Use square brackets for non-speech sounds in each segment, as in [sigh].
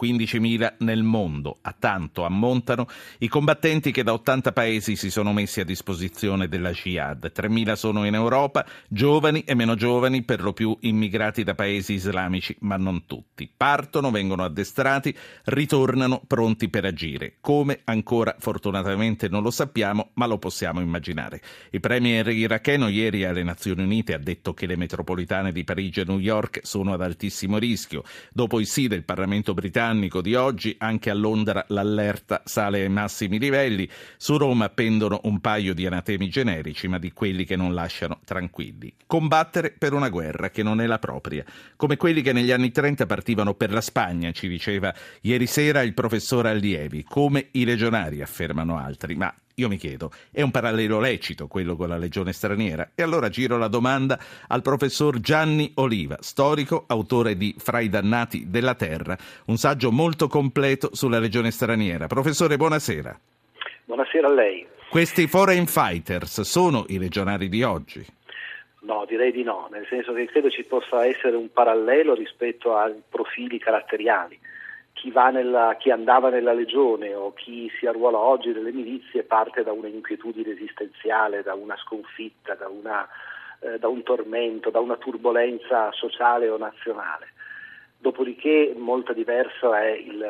15.000 nel mondo. A tanto ammontano i combattenti che da 80 paesi si sono messi a disposizione della Jihad. 3.000 sono in Europa, giovani e meno giovani, per lo più immigrati da paesi islamici, ma non tutti. Partono, vengono addestrati, ritornano pronti per agire. Come ancora fortunatamente non lo sappiamo, ma lo possiamo immaginare. Il premier iracheno ieri alle Nazioni Unite ha detto che le metropolitane di Parigi e New York sono ad altissimo rischio. Dopo il sì del Parlamento britannico di oggi, anche a Londra l'allerta sale ai massimi livelli. Su Roma pendono un paio di anatemi generici, ma di quelli che non lasciano tranquilli. Combattere per una guerra che non è la propria, come quelli che negli anni 30 partivano per la Spagna, ci diceva ieri sera il professor Allievi, come i legionari, affermano altri. Ma io mi chiedo, è un parallelo lecito quello con la legione straniera? E allora giro la domanda al professor Gianni Oliva, storico, autore di Fra i dannati della terra, un saggio molto completo sulla legione straniera. Professore, buonasera. Buonasera a lei. Questi foreign fighters sono i legionari di oggi? No, direi di no, nel senso che credo ci possa essere un parallelo rispetto ai profili caratteriali chi, nella, chi, andava nella legione o chi si arruola oggi nelle milizie parte da un'inquietudine esistenziale, da una sconfitta, da, una, eh, da un tormento, da una turbolenza sociale o nazionale. Dopodiché molto diverso è il,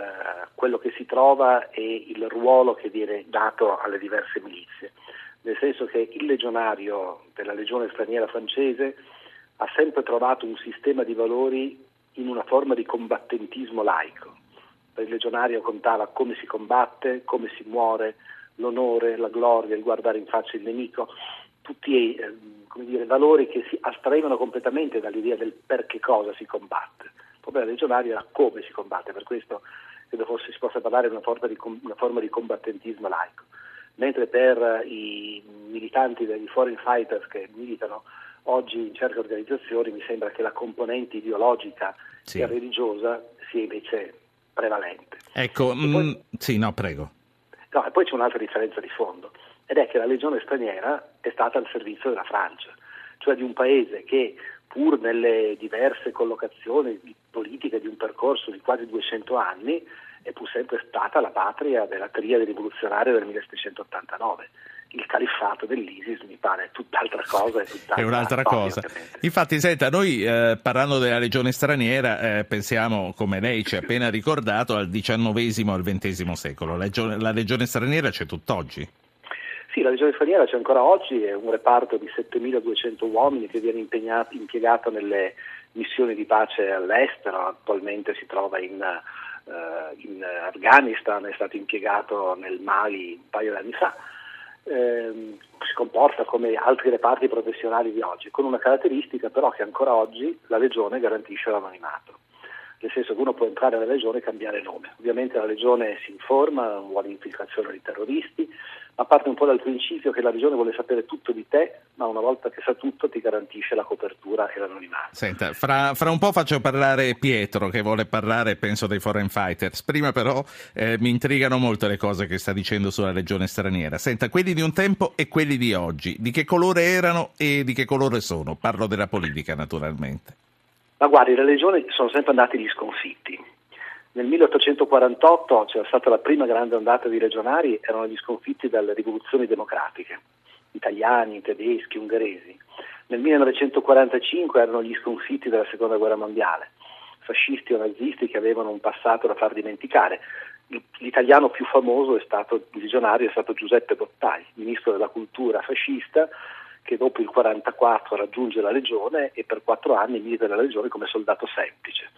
quello che si trova e il ruolo che viene dato alle diverse milizie, nel senso che il legionario della legione straniera francese ha sempre trovato un sistema di valori in una forma di combattentismo laico il legionario contava come si combatte, come si muore, l'onore, la gloria, il guardare in faccia il nemico, tutti eh, dire, valori che si astraevano completamente dall'idea del perché cosa si combatte. Il problema del legionario era come si combatte, per questo credo forse si possa parlare di una forma di, una forma di combattentismo laico. Mentre per i militanti degli foreign fighters che militano oggi in certe organizzazioni mi sembra che la componente ideologica sì. e religiosa sia invece prevalente. Ecco, poi, mh, mm, sì, no, prego. No, e poi c'è un'altra differenza di fondo, ed è che la legione straniera è stata al servizio della Francia, cioè di un paese che pur nelle diverse collocazioni politiche di un percorso di quasi 200 anni è pur sempre stata la patria della triade rivoluzionaria del 1789 il califfato dell'ISIS mi pare tutt'altra cosa. È un'altra cosa. Infatti, senta, noi eh, parlando della legione straniera eh, pensiamo, come lei ci ha appena ricordato, al XIX e al XX secolo. La legione, la legione straniera c'è tutt'oggi? Sì, la legione straniera c'è ancora oggi, è un reparto di 7.200 uomini che viene impiegato nelle missioni di pace all'estero, attualmente si trova in, in Afghanistan, è stato impiegato nel Mali un paio di anni fa ehm, si comporta come altri reparti professionali di oggi, con una caratteristica però che ancora oggi la Legione garantisce l'anonimato. Nel senso che uno può entrare nella Legione e cambiare nome. Ovviamente la Legione si informa, vuole infiltrazione di terroristi, ma parte un po' dal principio che la regione vuole sapere tutto di te, ma una volta che sa tutto ti garantisce la copertura e l'anonimato. Senta, fra, fra un po' faccio parlare Pietro che vuole parlare, penso, dei foreign fighters. Prima però eh, mi intrigano molto le cose che sta dicendo sulla regione straniera. Senta, quelli di un tempo e quelli di oggi, di che colore erano e di che colore sono? Parlo della politica naturalmente. Ma guardi, le legioni sono sempre andate gli sconfitti nel 1848 c'era stata la prima grande ondata di legionari, erano gli sconfitti dalle rivoluzioni democratiche, italiani, tedeschi, ungheresi. Nel 1945 erano gli sconfitti della seconda guerra mondiale, fascisti o nazisti che avevano un passato da far dimenticare. L'italiano più famoso è stato, il legionario è stato Giuseppe Bottai, ministro della cultura fascista, che dopo il 1944 raggiunge la legione e per quattro anni milita nella legione come soldato semplice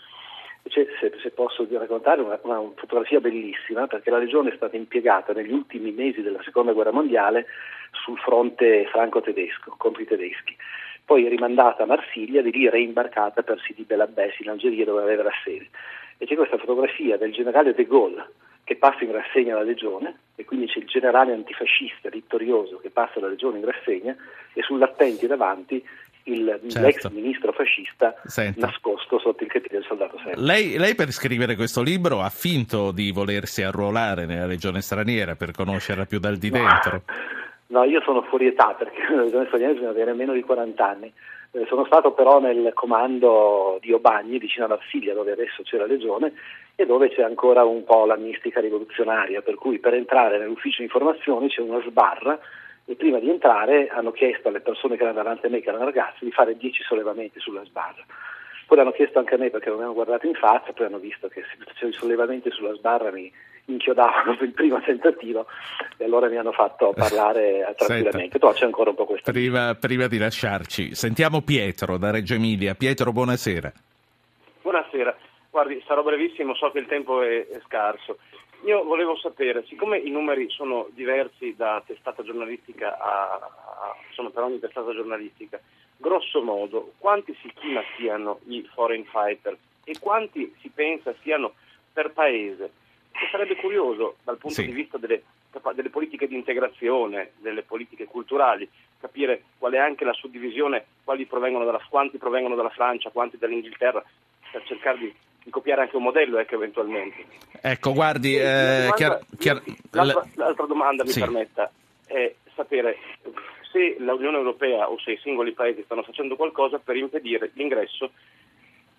se, se, posso raccontare una, una, fotografia bellissima, perché la Legione è stata impiegata negli ultimi mesi della Seconda Guerra Mondiale sul fronte franco-tedesco, contro i tedeschi. Poi rimandata a Marsiglia, di lì reimbarcata per Sidi Bel Abbès in Algeria dove aveva la sede. E c'è questa fotografia del generale de Gaulle che passa in rassegna la Legione e quindi c'è il generale antifascista vittorioso che passa la Legione in rassegna e sull'attenti davanti il, certo. l'ex ministro fascista Senta. nascosto sotto il cretino del soldato serbo. Lei, lei, per scrivere questo libro ha finto di volersi arruolare nella regione straniera per conoscerla più dal di dentro? No, [laughs] io sono fuori età perché [laughs] nella regione straniera bisogna avere meno di 40 anni, Eh, sono stato però nel comando di Obagni, vicino a Marsiglia, dove adesso c'è la legione, e dove c'è ancora un po' la mistica rivoluzionaria, per cui per entrare nell'ufficio informazioni c'è una sbarra e prima di entrare hanno chiesto alle persone che erano davanti a me, che erano ragazzi, di fare 10 sollevamenti sulla sbarra. Poi l'hanno chiesto anche a me perché non mi hanno guardato in faccia, poi hanno visto che se facevo i sollevamenti sulla sbarra mi inchiodavano per il primo tentativo e allora mi hanno fatto parlare [laughs] tranquillamente. Però c'è ancora un po' questo. Prima, prima di lasciarci, sentiamo Pietro da Reggio Emilia. Pietro, buonasera. Buonasera. Guardi, sarò brevissimo, so che il tempo è, è scarso. Io volevo sapere, siccome i numeri sono diversi da testata giornalistica a, a, sono per ogni testata giornalistica, grosso modo quanti si stima siano i foreign fighter e quanti si pensa siano per paese? E sarebbe curioso dal punto sì. di vista delle, delle, politiche di integrazione, delle politiche culturali, capire qual è anche la suddivisione, provengono dalla, quanti provengono dalla Francia, quanti dall'Inghilterra, per cercare di di copiare anche un modello ecco, eventualmente. Ecco, guardi, eh, domanda, chiar, chiar, l'altra, l'altra, domanda mi sì. permetta è sapere se l'Unione Europea o se i singoli paesi stanno facendo qualcosa per impedire l'ingresso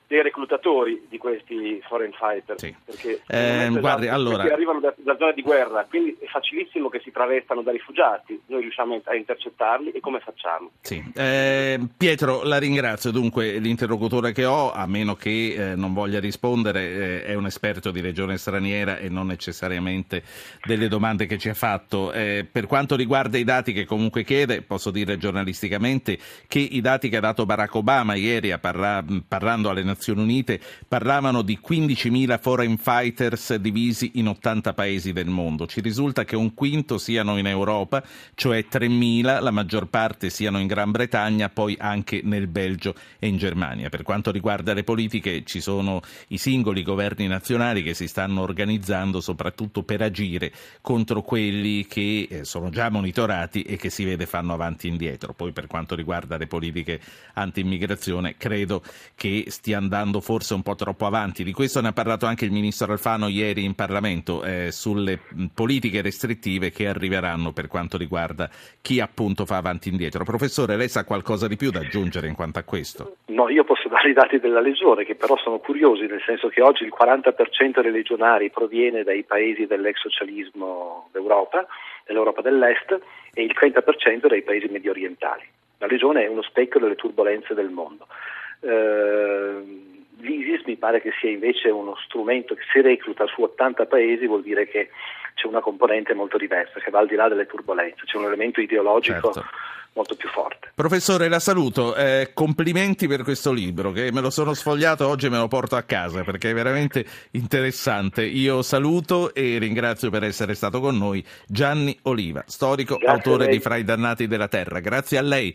dei reclutatori di questi foreign fighter. Sì. Perché eh, guardi, allora... arrivano da, da, zone di guerra, quindi è facilissimo che si travestano da rifugiati. Noi riusciamo a intercettarli e come facciamo? Sì. Eh, Pietro, la ringrazio. Dunque, l'interlocutore che ho, a meno che eh, non voglia rispondere, eh, è un esperto di regione straniera e non necessariamente delle domande che ci ha fatto. Eh, per quanto riguarda i dati che comunque chiede, posso dire giornalisticamente che i dati che ha dato Barack Obama ieri parla- parlando alle Nazioni Nazioni Unite parlavano di 15.000 foreign fighters divisi in 80 paesi del mondo. Ci risulta che un quinto siano in Europa, cioè 3.000, la maggior parte siano in Gran Bretagna, poi anche nel Belgio e in Germania. Per quanto riguarda le politiche, ci sono i singoli governi nazionali che si stanno organizzando soprattutto per agire contro quelli che eh, sono già monitorati e che si vede fanno avanti e indietro. Poi per quanto riguarda le politiche anti-immigrazione, credo che stia andando forse un po' troppo avanti. Di questo ne ha parlato anche il ministro Alfano ieri in Parlamento eh, sulle politiche restrittive che arriveranno per quanto riguarda chi appunto fa avanti e indietro. Professore, lei sa qualcosa di più da aggiungere in quanto a questo? No, io posso dare i dati della Legione che però sono curiosi, nel senso che oggi il 40% dei legionari proviene dai paesi dell'ex socialismo d'Europa, dell'Europa dell'Est e il 30% dai paesi medio orientali. La Legione è uno specchio delle turbulenze del mondo. Eh, L'ISIS mi pare che sia invece uno strumento che se recluta su 80 paesi vuol dire che c'è una componente molto diversa, che va al di là delle turbulenze, c'è un elemento ideologico certo. molto più forte. Professore, la saluto, eh, complimenti per questo libro che me lo sono sfogliato oggi e me lo porto a casa perché è veramente interessante. Io saluto e ringrazio per essere stato con noi Gianni Oliva, storico, Grazie autore di Fra i dannati della terra. Grazie a lei.